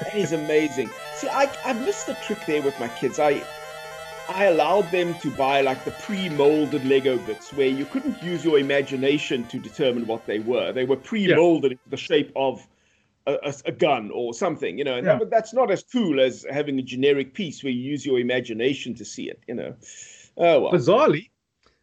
that is amazing. See, I I missed the trick there with my kids. I I allowed them to buy like the pre-molded Lego bits where you couldn't use your imagination to determine what they were. They were pre-molded into the shape of a, a, a gun or something, you know. And Yeah. that- that's not as cool as having a generic piece where you use your imagination to see it, you know. Oh well. Bizarrely,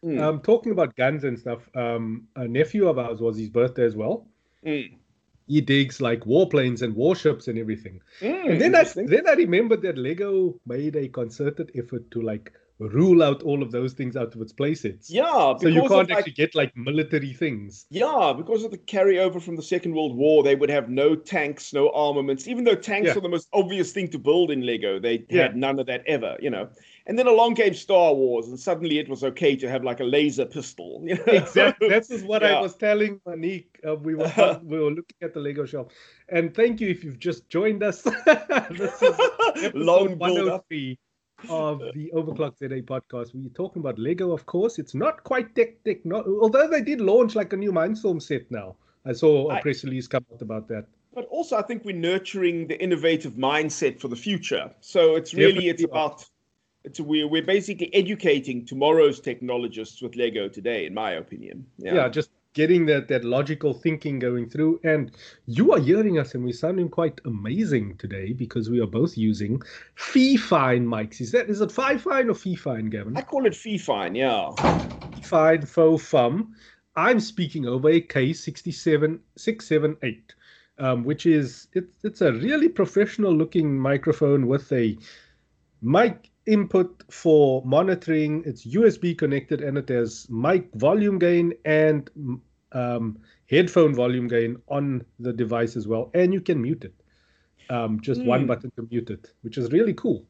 Mm, um, talking about guns and stuff, um, a nephew of ours was his birthday as well. mm, He digs like warplanes and warships and everything. mm, And then I then I remembered that Lego made a concerted effort to like rule out all of those things out of its playsets. yeah, So you can't like, actually get like military things. Yeah, because of the carryover from the Second World War, they would have no tanks, no armaments. Even though tanks Yeah. are the most obvious thing to build in Lego, they Yeah. had none of that ever, you know. And then along came Star Wars, and suddenly it was okay to have like a laser pistol. You know? Exactly. This is what I was telling Monique. Uh, we were we were looking at the Lego shop, and thank you if you've just joined us. this is Long build. 103 of the Overclock ZA podcast. We're talking about Lego, of course. It's not quite tech tech, not, although they did launch like a new Mindstorm set now. I saw a I- press release come out about that. But also, I think we're nurturing the innovative mindset for the future. So it's really it's Definitely are. about it's we're we're basically educating tomorrow's technologists with Lego today, in my opinion. Yeah. just getting that that logical thinking going through. And you are hearing us, and we're sounding quite amazing today because we are both using Fee-Fine mics. Is that is it Fi-Fine or Fee-Fine, Gavin? I call it fee fine. Yeah. Fine faux fum. I'm speaking over a K67 678, um, which is it's it's a really professional looking microphone with a mic input for monitoring. It's USB connected and it has mic volume gain and um, headphone volume gain on the device as well, and you can mute it. Um, just one Hmm. button to mute it, which is really cool.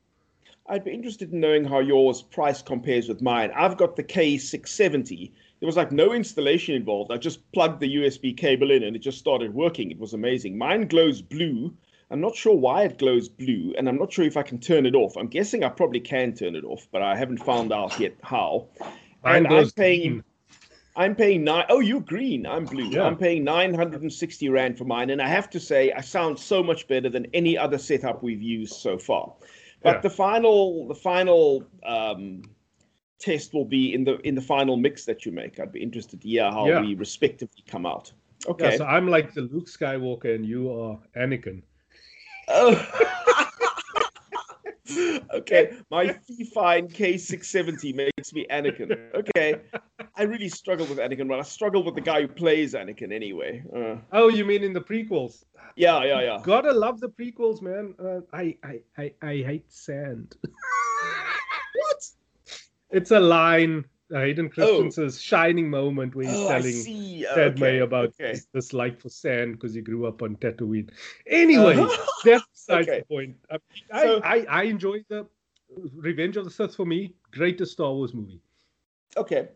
I'd be interested in knowing how yours price compares with mine. I've got the K670. There was like no installation involved. I just plugged the USB cable in and it just started working. It was amazing. Mine glows blue. I'm not sure why it glows blue, and I'm not sure if I can turn it off. I'm guessing I probably can turn it off, but I haven't found out yet how. Mine and I'm paying. green. I'm paying nine oh you're green. I'm blue. Yeah. I'm paying 960 rand for mine, and I have to say I sound so much better than any other setup we've used so far. But Yeah. the final, the final um, test will be in the in the final mix that you make. I'd be interested to hear how Yeah. we respectively come out. Okay. so I'm like the Luke Skywalker and you are Anakin. Oh. okay, my fine K670 makes me Anakin. Okay, I really struggle with Anakin, but I struggle with the guy who plays Anakin anyway. Uh, Oh, you mean in the prequels? yeah, yeah, yeah. Gotta love the prequels, man. Uh, I, I, I, I hate sand. What? It's a line, Hayden Christensen's shining moment where he's Oh, telling. Padme Okay, about okay. his dislike for sand because he grew up on Tatooine. Anyway, Uh-huh. that's besides Okay. the point. I, I, So- I, I enjoy the Revenge of the Sith for me. Greatest Star Wars movie. Okay.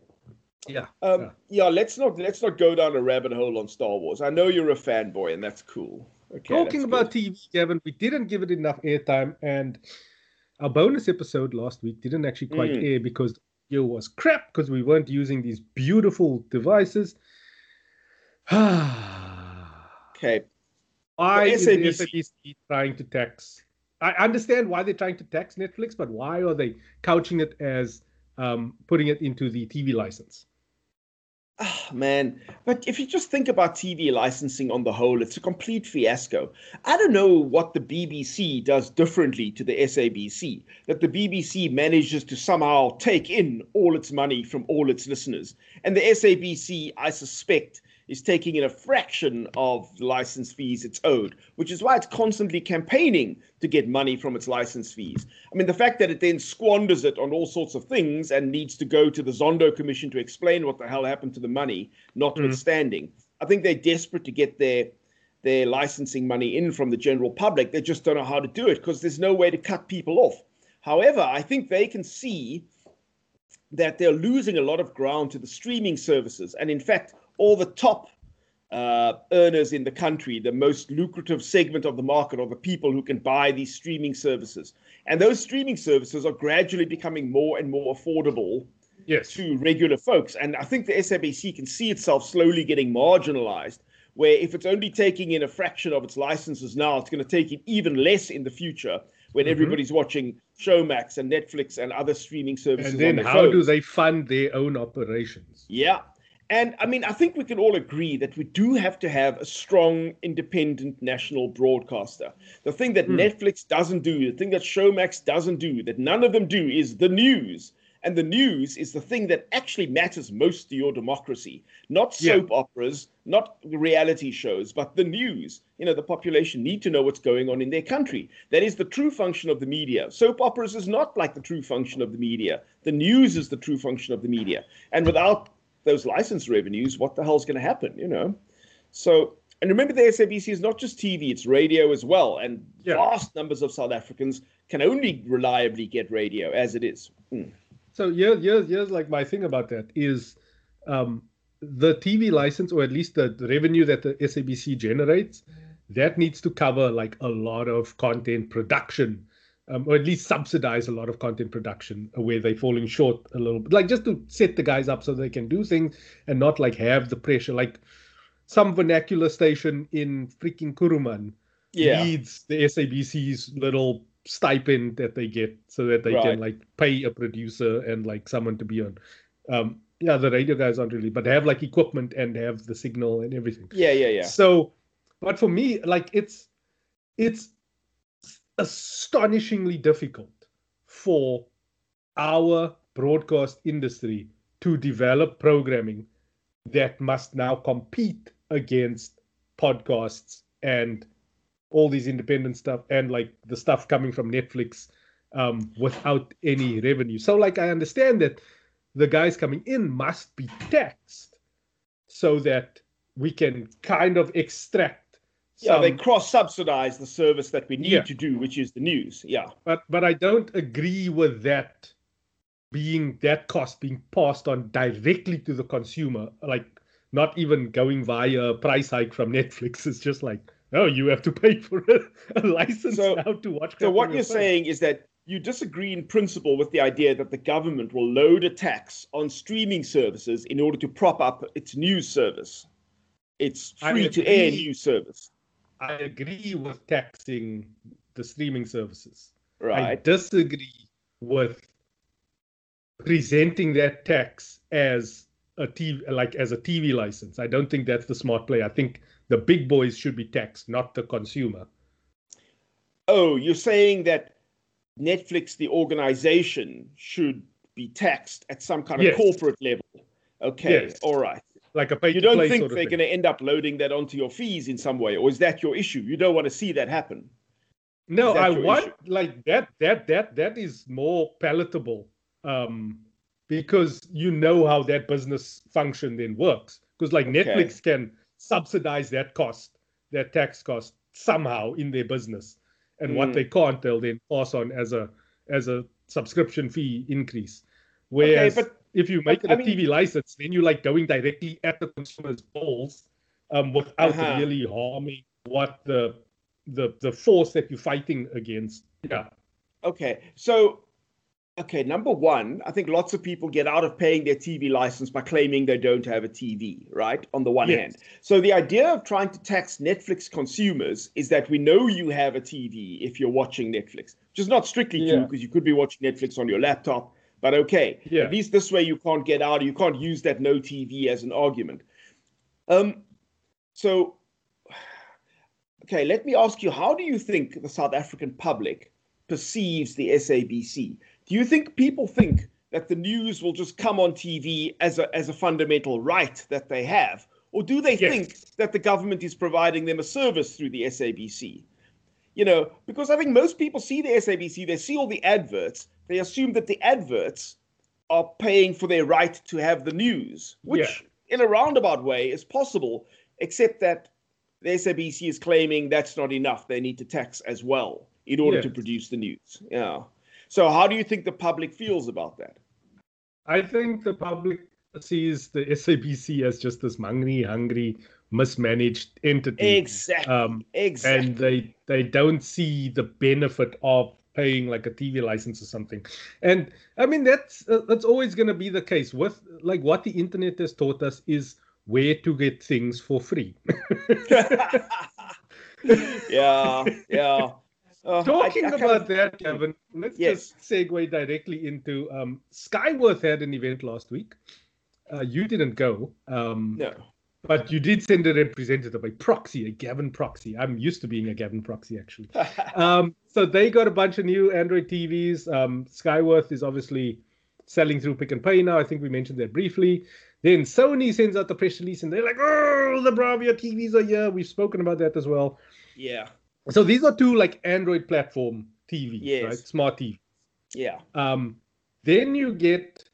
Yeah. Um, yeah. yeah. let's not let's not go down a rabbit hole on Star Wars. I know you're a fanboy, and that's cool. Okay, Talking about good. TV, Gavin, we didn't give it enough airtime, and our bonus episode last week didn't actually quite Mm. air because the audio was crap because we weren't using these beautiful devices. okay, why is SABC trying to tax? I understand why they're trying to tax Netflix, but why are they couching it as um, putting it into the TV license? Ah, man. But if you just think about TV licensing on the whole, it's a complete fiasco. I don't know what the BBC does differently to the SABC, that the BBC manages to somehow take in all its money from all its listeners. And the SABC, I suspect, is taking in a fraction of license fees it's owed, which is why it's constantly campaigning to get money from its license fees. I mean, the fact that it then squanders it on all sorts of things and needs to go to the Zondo Commission to explain what the hell happened to the money, notwithstanding, I think they're desperate to get their their licensing money in from the general public. They just don't know how to do it because there's no way to cut people off. However, I think they can see that they're losing a lot of ground to the streaming services. And in fact, all the top uh, earners in the country, the most lucrative segment of the market are the people who can buy these streaming services. And those streaming services are gradually becoming more and more affordable Yes. to regular folks. And I think the SABC can see itself slowly getting marginalized where if it's only taking in a fraction of its licenses now, it's going to take in even less in the future when mm-hmm. everybody's watching Showmax and Netflix and other streaming services. And then how do they fund their own operations? Yeah. And I mean, I think we can all agree that we do have to have a strong, independent national broadcaster. The thing that mm. Netflix doesn't do, the thing that Showmax doesn't do, that none of them do, is the news. And the news is the thing that actually matters most to your democracy. Not soap yeah. operas, not reality shows, but the news. You know, the population need to know what's going on in their country. That is the true function of the media. Soap operas is not like the true function of the media. The news is the true function of the media. And without those license revenues, what the hell's going to happen, you know? So, and remember the SABC is not just TV, it's radio as well. And yeah. vast numbers of South Africans can only reliably get radio as it is. Mm. So here's, here's, here's like my thing about that is um, the TV license, or at least the, the revenue that the SABC generates, that needs to cover like a lot of content production, um, or at least subsidize a lot of content production where they're falling short a little bit, like just to set the guys up so they can do things and not like have the pressure. Like some vernacular station in freaking Kuruman yeah. needs the SABC's little stipend that they get so that they right. can like pay a producer and like someone to be on. Um, yeah, the radio guys aren't really, but they have like equipment and have the signal and everything. Yeah, yeah, yeah. So, but for me, like it's it's astonishingly difficult for our broadcast industry to develop programming that must now compete against podcasts and all these independent stuff and like the stuff coming from Netflix um, without any revenue. So like I understand that the guys coming in must be taxed so that we can kind of extract. Yeah, they cross subsidize the service that we need yeah. to do, which is the news. Yeah, but but I don't agree with that being that cost being passed on directly to the consumer, like not even going via a price hike from Netflix. It's just like oh, you have to pay for a, a license so, now to watch. So what you're saying is that you disagree in principle with the idea that the government will load a tax on streaming services in order to prop up its news service, its free-to-air news service. I agree with taxing the streaming services. Right. I disagree with presenting that tax as a TV, like as a TV license. I don't think that's the smart play. I think the big boys should be taxed, not the consumer. Oh, you're saying that Netflix, the organization, should be taxed at some kind of yes. corporate level. Okay, yes. all right. Like a pay You don't think they're going to end up loading that onto your fees in some way, or is that your issue? You don't want to see that happen. No, I want issue? like that. That that that is more palatable, um, because you know how that business function then works. Because like okay. Netflix can subsidize that cost, that tax cost somehow in their business. And mm. what they can't, they'll then pass on as a as a subscription fee increase. Whereas okay, but, if you make it a mean, TV license, then you're like going directly at the consumer's balls um, without uh-huh. really harming what the the the force that you're fighting against. Yeah. Okay. So okay, number one, I think lots of people get out of paying their TV license by claiming they don't have a TV, right? On the one yes. hand. So the idea of trying to tax Netflix consumers is that we know you have a TV if you're watching Netflix, which is not strictly yeah. true because you could be watching Netflix on your laptop. But okay, yeah. at least this way you can't get out. You can't use that no TV as an argument. Um, so, okay, let me ask you: How do you think the South African public perceives the SABC? Do you think people think that the news will just come on TV as a, as a fundamental right that they have? Or do they yes. think that the government is providing them a service through the SABC? You know, because I think most people see the SABC, they see all the adverts, they assume that the adverts are paying for their right to have the news, which yeah. in a roundabout way is possible, except that the SABC is claiming that's not enough. They need to tax as well in order to produce the news. Yeah. So, how do you think the public feels about that? I think the public sees the SABC as just this hungry, hungry, mismanaged entity. Exactly. Um, exactly. And they they don't see the benefit of paying like a TV license or something. And I mean that's uh, that's always going to be the case with like what the internet has taught us is where to get things for free. yeah, yeah. Uh, Talking I, I about that, Gavin, let's yes. just segue directly into um, Skyworth had an event last week. Uh, you didn't go. Um, no. But you did send a representative, a proxy, a Gavin proxy. I'm used to being a Gavin proxy, actually. um, so they got a bunch of new Android TVs. Um, Skyworth is obviously selling through Pick n Pay now. I think we mentioned that briefly. Then Sony sends out the press release and they're like, oh, the Bravia TVs are here. We've spoken about that as well. Yeah. So these are two like Android platform TVs, yes. right? Smart TV. Yeah. Um, then you get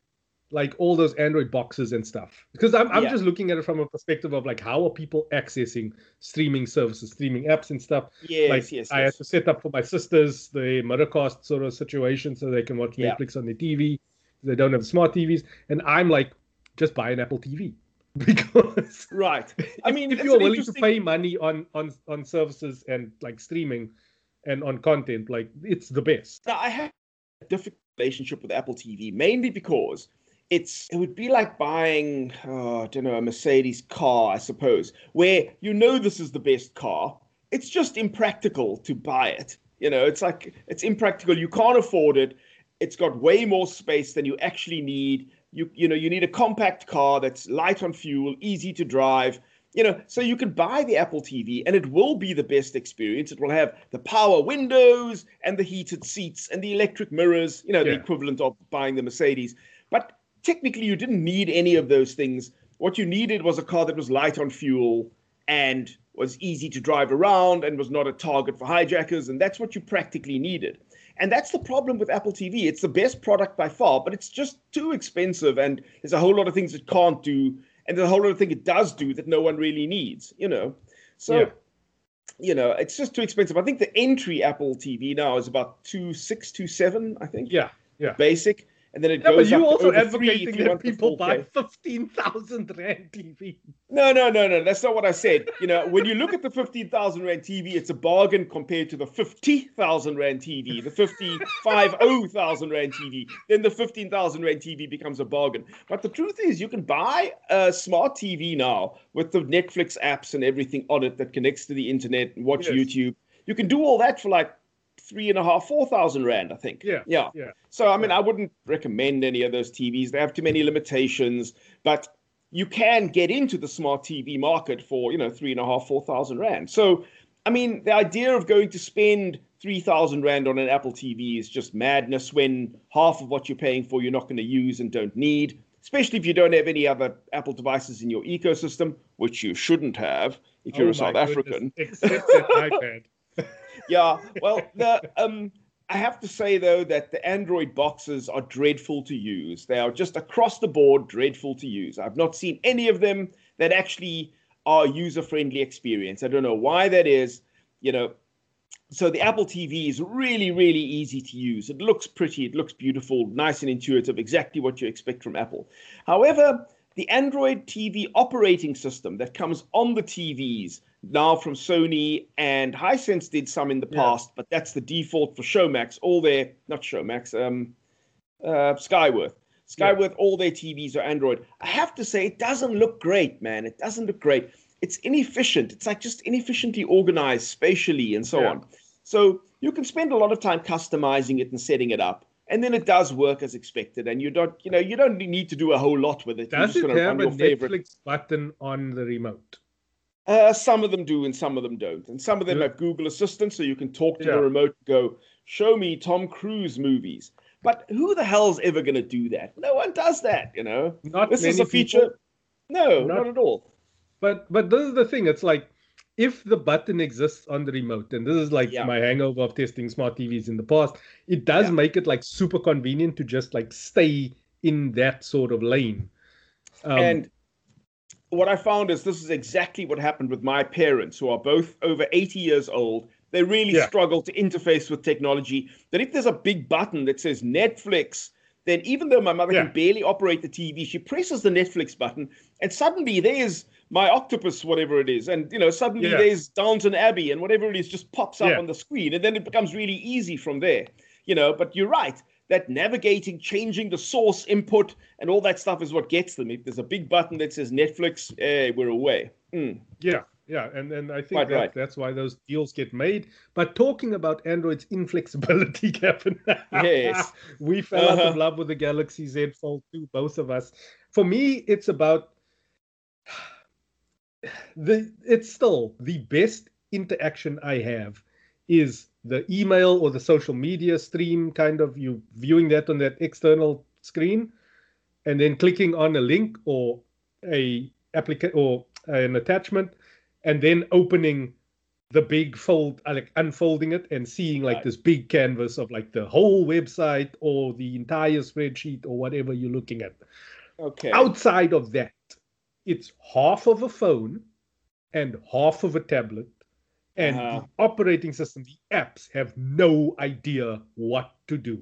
like all those Android boxes and stuff. Because I'm, I'm yeah. just looking at it from a perspective of like how are people accessing streaming services, streaming apps and stuff. Yes, like yes. I yes. had to set up for my sisters the Miracast sort of situation so they can watch yeah. Netflix on their TV. They don't have smart TVs, and I'm like, just buy an Apple TV because right. I mean, if you're willing interesting... to pay money on on on services and like streaming and on content, like it's the best. Now, I have a difficult relationship with Apple TV mainly because it's it would be like buying oh, I don't know a Mercedes car, I suppose, where you know this is the best car. It's just impractical to buy it. You know, it's like it's impractical. You can't afford it. It's got way more space than you actually need. You you know you need a compact car that's light on fuel, easy to drive. You know, so you can buy the Apple TV and it will be the best experience. It will have the power windows and the heated seats and the electric mirrors. You know, yeah. the equivalent of buying the Mercedes. But technically, you didn't need any of those things. What you needed was a car that was light on fuel and was easy to drive around and was not a target for hijackers. And that's what you practically needed. And that's the problem with Apple TV. It's the best product by far, but it's just too expensive. And there's a whole lot of things it can't do. And there's a whole lot of things it does do that no one really needs, you know? So, yeah. you know, it's just too expensive. I think the entry Apple TV now is about two six, two seven, I think. Yeah. Yeah. Basic and then it yeah, goes but you also advocating that people buy fifteen thousand rand TV. No, no, no, no. That's not what I said. You know, when you look at the fifteen thousand rand TV, it's a bargain compared to the fifty thousand rand TV, the fifty-five oh thousand rand TV. Then the fifteen thousand rand TV becomes a bargain. But the truth is, you can buy a smart TV now with the Netflix apps and everything on it that connects to the internet and watch yes. YouTube. You can do all that for like three and a half, four thousand rand, I think. Yeah. Yeah. Yeah. So I mean, I wouldn't recommend any of those TVs. They have too many limitations, but you can get into the smart TV market for you know three and a half, four thousand rand. So I mean, the idea of going to spend three thousand rand on an Apple TV is just madness. When half of what you're paying for, you're not going to use and don't need. Especially if you don't have any other Apple devices in your ecosystem, which you shouldn't have if you're oh a South goodness. African. Except an iPad yeah. Well, the um, I have to say though that the Android boxes are dreadful to use. They are just across the board dreadful to use. I've not seen any of them that actually are user-friendly experience. I don't know why that is. You know, so the Apple TV is really, really easy to use. It looks pretty, it looks beautiful, nice and intuitive, exactly what you expect from Apple. However, the Android TV operating system that comes on the TVs now from Sony and Hisense did some in the yeah. past, but that's the default for Showmax. All their not Showmax, um, uh, Skyworth. Skyworth, yeah. all their TVs are Android. I have to say, it doesn't look great, man. It doesn't look great. It's inefficient. It's like just inefficiently organized spatially and so yeah. on. So you can spend a lot of time customizing it and setting it up. And then it does work as expected, and you don't, you know, you don't need to do a whole lot with it. Does it have a Netflix favorite. button on the remote? Uh, some of them do, and some of them don't. And some of them yeah. have Google Assistant, so you can talk to yeah. the remote, go, show me Tom Cruise movies. But who the hell's ever going to do that? No one does that, you know. Not this is a feature. People. No, not, not at all. But but this is the thing. It's like if the button exists on the remote, and this is like yeah. my hangover of testing smart TVs in the past, it does yeah. make it like super convenient to just like stay in that sort of lane. Um, and what I found is this is exactly what happened with my parents, who are both over 80 years old. They really yeah. struggle to interface with technology. That if there's a big button that says Netflix, then even though my mother yeah. can barely operate the TV, she presses the Netflix button, and suddenly there's my octopus, whatever it is, and you know, suddenly yeah. there's Downton Abbey, and whatever it is just pops up on the screen, and then it becomes really easy from there. You know, but you're right. That navigating, changing the source input, and all that stuff is what gets them. If there's a big button that says Netflix, eh, we're away. Mm. Yeah, yeah, and and I think that, right. that's why those deals get made. But talking about Android's inflexibility, Gavin, yes, we fell uh-huh. out of uh-huh. love with the Galaxy Z Fold 2, both of us. For me, it's about the. It's still the best interaction I have is the email or the social media stream kind of you viewing that on that external screen and then clicking on a link or a application or an attachment and then opening the big fold uh, like unfolding it and seeing like right. this big canvas of like the whole website or the entire spreadsheet or whatever you're looking at okay outside of that it's half of a phone and half of a tablet and uh-huh. the operating system, the apps have no idea what to do.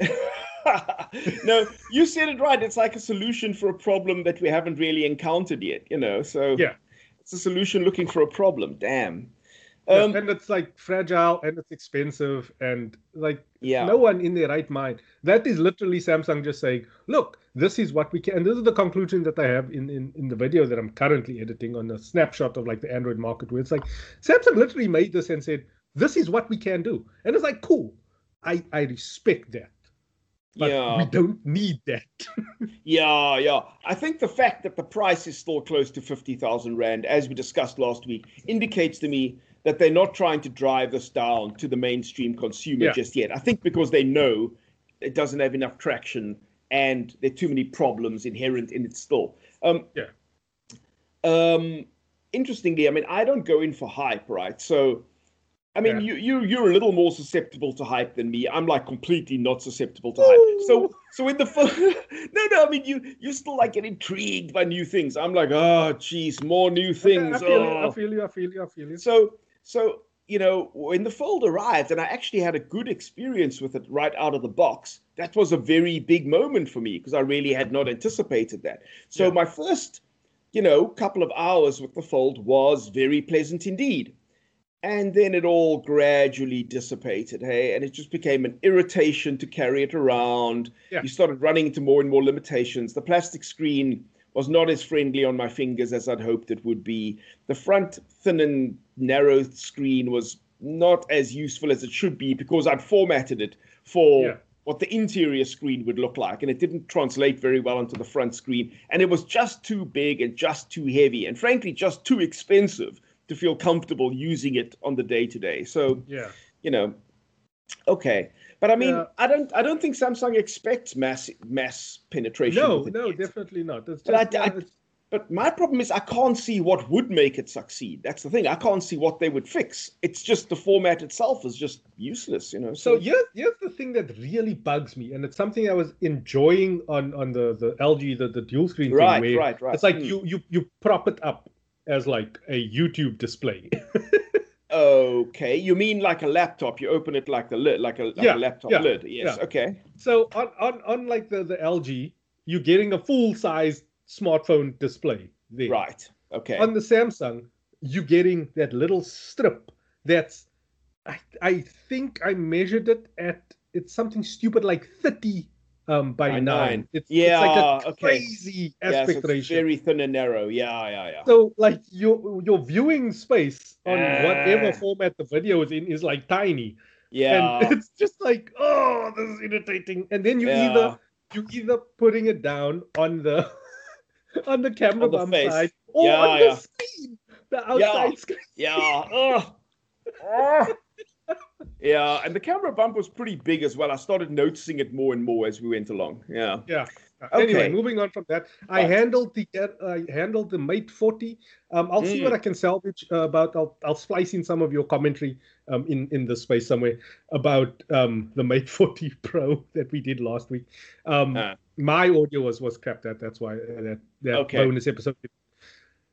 no, you said it right. It's like a solution for a problem that we haven't really encountered yet, you know. So yeah, it's a solution looking for a problem. Damn. Um, and it's like fragile and it's expensive and like yeah. no one in their right mind. That is literally Samsung just saying, look, this is what we can. And this is the conclusion that I have in, in, in the video that I'm currently editing on a snapshot of like the Android market, where it's like Samsung literally made this and said, this is what we can do. And it's like, cool. I, I respect that. But yeah. we don't need that. yeah, yeah. I think the fact that the price is still close to 50,000 Rand, as we discussed last week, indicates to me that they're not trying to drive this down to the mainstream consumer yeah. just yet. I think because they know it doesn't have enough traction and there are too many problems inherent in it still. Um, yeah. Um, interestingly, I mean, I don't go in for hype, right? So, I mean, yeah. you you you're a little more susceptible to hype than me. I'm like completely not susceptible to hype. So so in the no no, I mean you you still like get intrigued by new things. I'm like, oh geez, more new things. I feel, oh. you, I feel you. I feel you. I feel you. So so, you know, when the fold arrived, and I actually had a good experience with it right out of the box, that was a very big moment for me because I really had not anticipated that. So, yeah. my first, you know, couple of hours with the fold was very pleasant indeed. And then it all gradually dissipated, hey, and it just became an irritation to carry it around. Yeah. You started running into more and more limitations. The plastic screen was not as friendly on my fingers as I'd hoped it would be. The front thin and narrow screen was not as useful as it should be because I'd formatted it for yeah. what the interior screen would look like, and it didn't translate very well onto the front screen. And it was just too big and just too heavy, and frankly, just too expensive to feel comfortable using it on the day to day. So, yeah, you know, okay. But I mean, I don't, I don't think Samsung expects mass mass penetration. No, no, yet. definitely not. Just, but, I, I, but my problem is I can't see what would make it succeed. That's the thing. I can't see what they would fix. It's just the format itself is just useless, you know. So, so here's, here's the thing that really bugs me, and it's something I was enjoying on on the the LG the the dual screen right, thing. Right, right, right. It's like mm. you you you prop it up as like a YouTube display. Okay, you mean like a laptop? You open it like the lid, like a, like yeah, a laptop yeah, lid. Yes. Yeah. Okay. So on on on like the the LG, you're getting a full size smartphone display there. Right. Okay. On the Samsung, you're getting that little strip. That's I I think I measured it at it's something stupid like 30 um, by, by nine. nine. It's, yeah, it's like a crazy okay. aspect yeah, so ratio. Very thin and narrow. Yeah, yeah, yeah. So like your your viewing space on uh, whatever format the video is in is like tiny. Yeah. And it's just like, oh, this is irritating. And then you yeah. either you either putting it down on the on the camera on the bump face. side or yeah, on the screen, the outside yeah. screen. Yeah. oh yeah, and the camera bump was pretty big as well. I started noticing it more and more as we went along. Yeah. Yeah. Okay. Anyway, moving on from that, I handled the uh, I handled the Mate 40. Um, I'll mm. see what I can salvage uh, about. I'll I'll splice in some of your commentary um, in in the space somewhere about um, the Mate 40 Pro that we did last week. Um, uh. My audio was was crapped out. That's why uh, that that okay. bonus episode.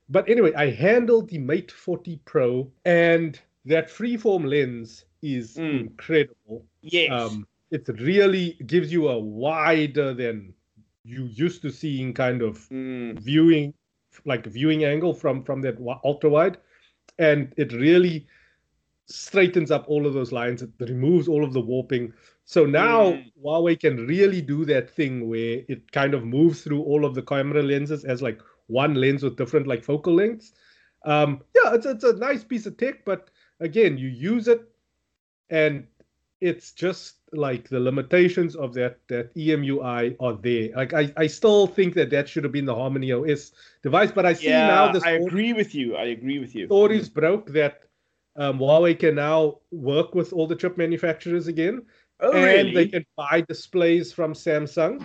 But anyway, I handled the Mate 40 Pro and that freeform lens is mm. incredible. Yes. Um, it really gives you a wider than you used to seeing kind of mm. viewing like viewing angle from from that ultra wide and it really straightens up all of those lines. It removes all of the warping. So now mm. Huawei can really do that thing where it kind of moves through all of the camera lenses as like one lens with different like focal lengths. Um, yeah, it's it's a nice piece of tech, but again, you use it, and it's just like the limitations of that that EMUI are there. Like I, I still think that that should have been the Harmony OS device, but I see yeah, now this. I agree with you. I agree with you. Stories broke that um, Huawei can now work with all the chip manufacturers again, oh, and really? they can buy displays from Samsung,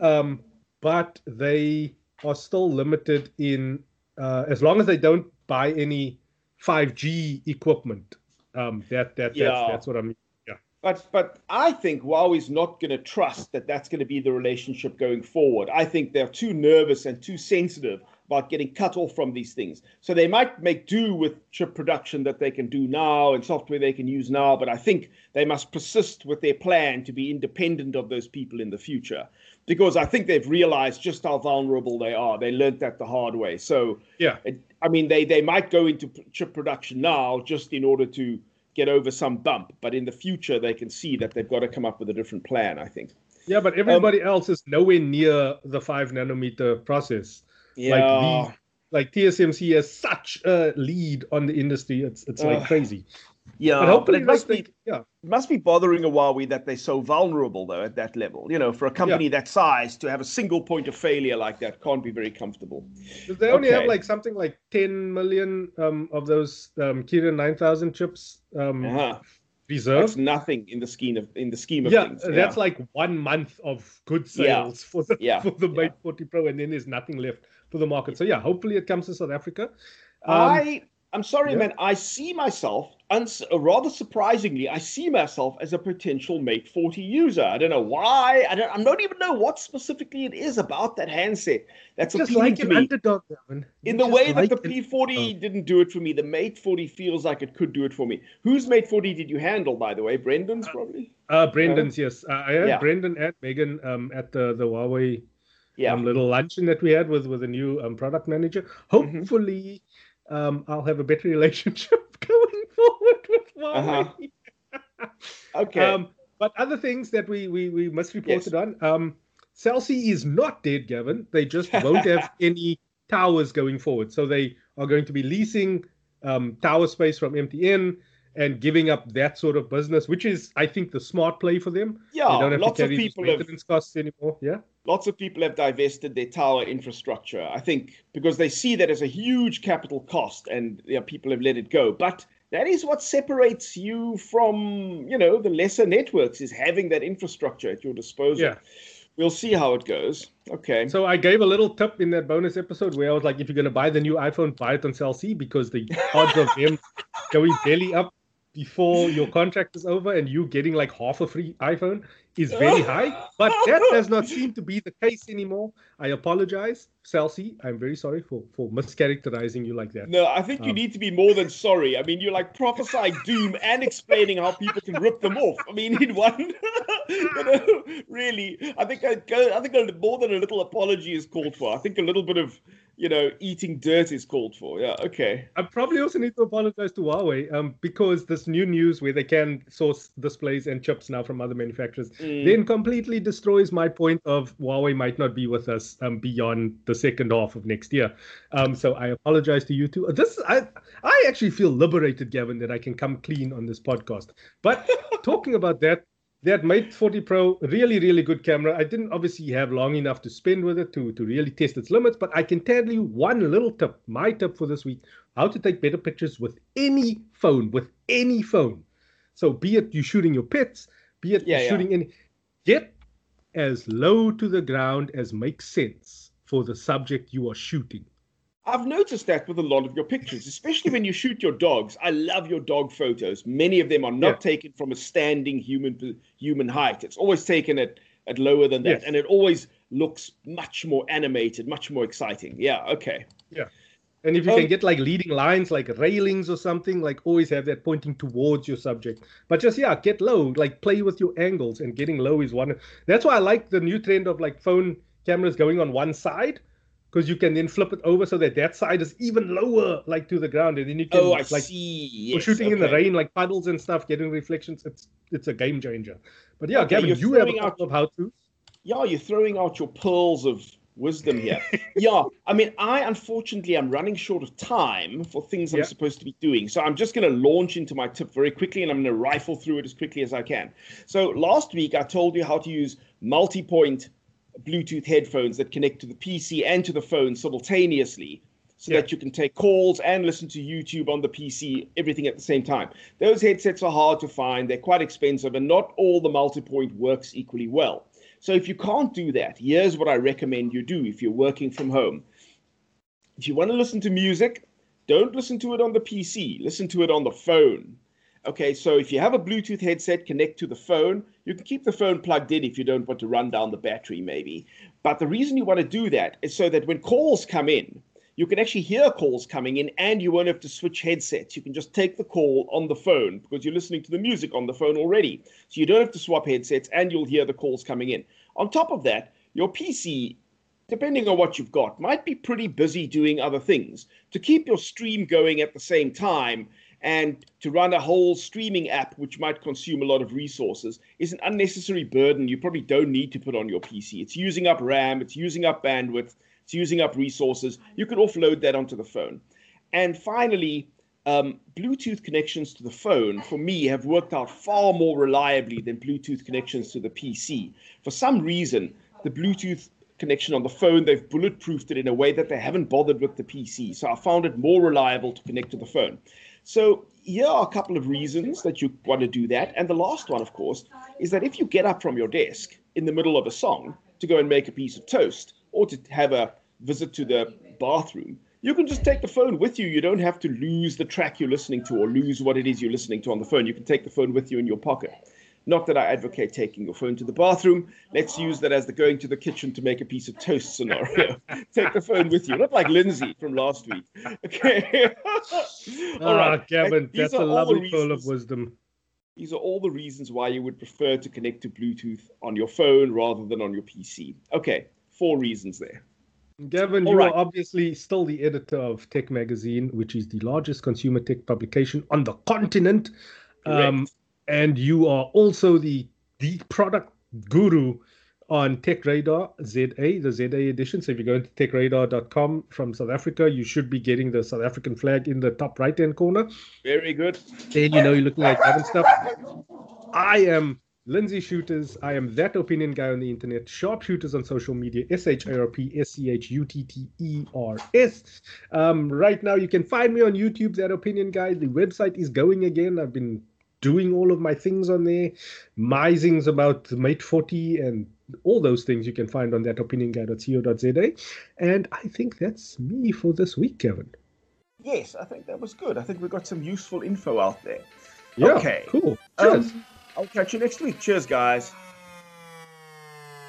um, but they are still limited in uh, as long as they don't buy any 5G equipment. Um, that that yeah. that's, that's what I'm. Yeah. But but I think Huawei's not going to trust that that's going to be the relationship going forward. I think they're too nervous and too sensitive about getting cut off from these things. So they might make do with chip production that they can do now and software they can use now, but I think they must persist with their plan to be independent of those people in the future. Because I think they've realized just how vulnerable they are. They learned that the hard way. So yeah, it, I mean, they they might go into chip production now just in order to get over some bump, but in the future they can see that they've got to come up with a different plan. I think. Yeah, but everybody um, else is nowhere near the five nanometer process. Yeah. Like, like TSMC has such a lead on the industry. It's it's like uh, crazy. Yeah, but, but it must be yeah. It must be bothering a Huawei that they're so vulnerable though at that level. You know, for a company yeah. that size to have a single point of failure like that can't be very comfortable. They only okay. have like something like 10 million um, of those um, Kirin 9000 chips um, uh-huh. reserved. That's nothing in the scheme of in the scheme of yeah, things. Yeah, that's like one month of good sales for the yeah. for the Mate 40 Pro, and then there's nothing left for the market. So yeah, hopefully it comes to South Africa. I I'm sorry, man. I see myself, uns- rather surprisingly, I see myself as a potential Mate 40 user. I don't know why. I don't. I don't even know what specifically it is about that handset that's just appealing like to an me. underdog. In the way like that the an P40 underdog. didn't do it for me, the Mate 40 feels like it could do it for me. Whose Mate 40 did you handle, by the way? Brendan's probably. Uh, Brendan's, yes. Uh, I had Yeah. Brendan and Megan um, at the, the Huawei Yeah. um, little luncheon that we had with, with a new um, product manager. Mm-hmm. Um, I'll have a better relationship going forward with Huawei. Uh-huh. okay. Um, but other things that we we, we must report Yes. it on. Um, Cell C is not dead, Gavin. They just won't have any towers going forward. So they are going to be leasing um, tower space from MTN and giving up that sort of business, which is, I think, the smart play for them. yeah. they don't have Lots to of carry those people have maintenance costs anymore. Yeah. Lots of people have divested their tower infrastructure. I think because they see that as a huge capital cost, and yeah, people have let it go. But that is what separates you from, you know, the lesser networks is having that infrastructure at your disposal. Yeah. We'll see how it goes. Okay. So I gave a little tip in that bonus episode where I was like, if you're going to buy the new iPhone, buy it on Cell C because the odds of them going belly up before your contract is over and you getting like half a free iPhone is very high. But that does not seem to be the case anymore. I apologize, Cell I'm very sorry for for mischaracterizing you like that. No, I think you Um, need to be more than sorry. I mean, you're like prophesying doom and explaining how people can rip them off. I mean, in one, you know, really, I think I go. I think a, more than a little apology is called for. I think a little bit of, you know, eating dirt is called for. Yeah. Okay. I probably also need to apologize to Huawei um, because this new news where they can source displays and chips now from other manufacturers Mm. Then completely destroys my point of Huawei might not be with us um, beyond the second half of next year. Um, so I apologize to you too. This I I actually feel liberated, Gavin, that I can come clean on this podcast. But talking about that, that Mate 40 Pro, really, really good camera. I didn't obviously have long enough to spend with it to, to really test its limits, but I can tell you one little tip, my tip for this week, how to take better pictures with any phone, with any phone. So be it you shooting your pets, be it Yeah, you yeah. shooting any, get as low to the ground as makes sense for the subject you are shooting. I've noticed that with a lot of your pictures, especially when you shoot your dogs. I love your dog photos. Many of them are not Yeah. taken from a standing human human height. It's always taken at, at lower than that, Yes. and it always looks much more animated, much more exciting. Yeah. Okay. And if you Um, can get like leading lines, like railings or something, like always have that pointing towards your subject. But just yeah, get low, like play with your angles, and getting low is one. That's why I like the new trend of like phone cameras going on one side, because you can then flip it over so that that side is even lower, like to the ground, and then you can Oh, I like see. Yes, shooting in the rain, like puddles and stuff, getting reflections. It's it's a game changer. But yeah, Okay, Gavin, you're have a throwing out- of how to. Yeah, you're throwing out your pearls of wisdom here. yeah, I mean, I unfortunately am running short of time for things I'm supposed to be doing. So I'm just going to launch into my tip very quickly and I'm going to rifle through it as quickly as I can. So last week I told you how to use multi point Bluetooth headphones that connect to the PC and to the phone simultaneously. So Yeah. that you can take calls and listen to YouTube on the PC, everything at the same time. Those headsets are hard to find, they're quite expensive, and not all the multi point works equally well. So if you can't do that, here's what I recommend you do if you're working from home. If you want to listen to music, don't listen to it on the PC, listen to it on the phone. Okay, so if you have a Bluetooth headset, connect to the phone. You can keep the phone plugged in if you don't want to run down the battery, maybe. But the reason you want to do that is so that when calls come in, you can actually hear calls coming in and you won't have to switch headsets. You can just take the call on the phone because you're listening to the music on the phone already. So you don't have to swap headsets and you'll hear the calls coming in. On top of that, your PC, depending on what you've got, might be pretty busy doing other things. To keep your stream going at the same time and to run a whole streaming app, which might consume a lot of resources, is an unnecessary burden you probably don't need to put on your PC. It's using up RAM, it's using up bandwidth, it's using up resources. You could offload that onto the phone. And finally, um, Bluetooth connections to the phone, for me, have worked out far more reliably than Bluetooth connections to the PC. For some reason, the Bluetooth connection on the phone, they've bulletproofed it in a way that they haven't bothered with the PC. So I found it more reliable to connect to the phone. So here are a couple of reasons that you want to do that. And the last one, of course, is that if you get up from your desk in the middle of a song to go and make a piece of toast or to have a visit to the bathroom, you can just take the phone with you. You don't have to lose the track you're listening to or lose what it is you're listening to on the phone. You can take the phone with you in your pocket. Not that I advocate taking your phone to the bathroom. Let's use that as the going to the kitchen to make a piece of toast scenario. Take the phone with you, not like Lindsey from last week. Okay. All ah, right. Gavin, that's a all lovely pearl of wisdom. These are all the reasons why you would prefer to connect to Bluetooth on your phone rather than on your PC. Okay, four reasons there. Gavin, All you right. are obviously still the editor of Tech Magazine, which is the largest consumer tech publication on the continent. Um, and you are also the the product guru on Tech Radar ZA, the ZA edition. So if you go into techradar.com from South Africa, you should be getting the South African flag in the top right hand corner. Very good. Then you know you're looking like Gavin stuff. I am Lindsey Schutters. I am that opinion guy on the internet. SharpSchutters on social media. S H A R P S C H U T T E R S. Um, right now, you can find me on YouTube, that opinion guy. The website is going again. I've been doing all of my things on there. Misings about Mate 40 and all those things you can find on that opinionguy.co.za. And I think that's me for this week, Gavin. Yes, I think that was good. I think we got some useful info out there. Yeah, Okay. cool. Cheers. Um, I'll catch you next week. Cheers, guys.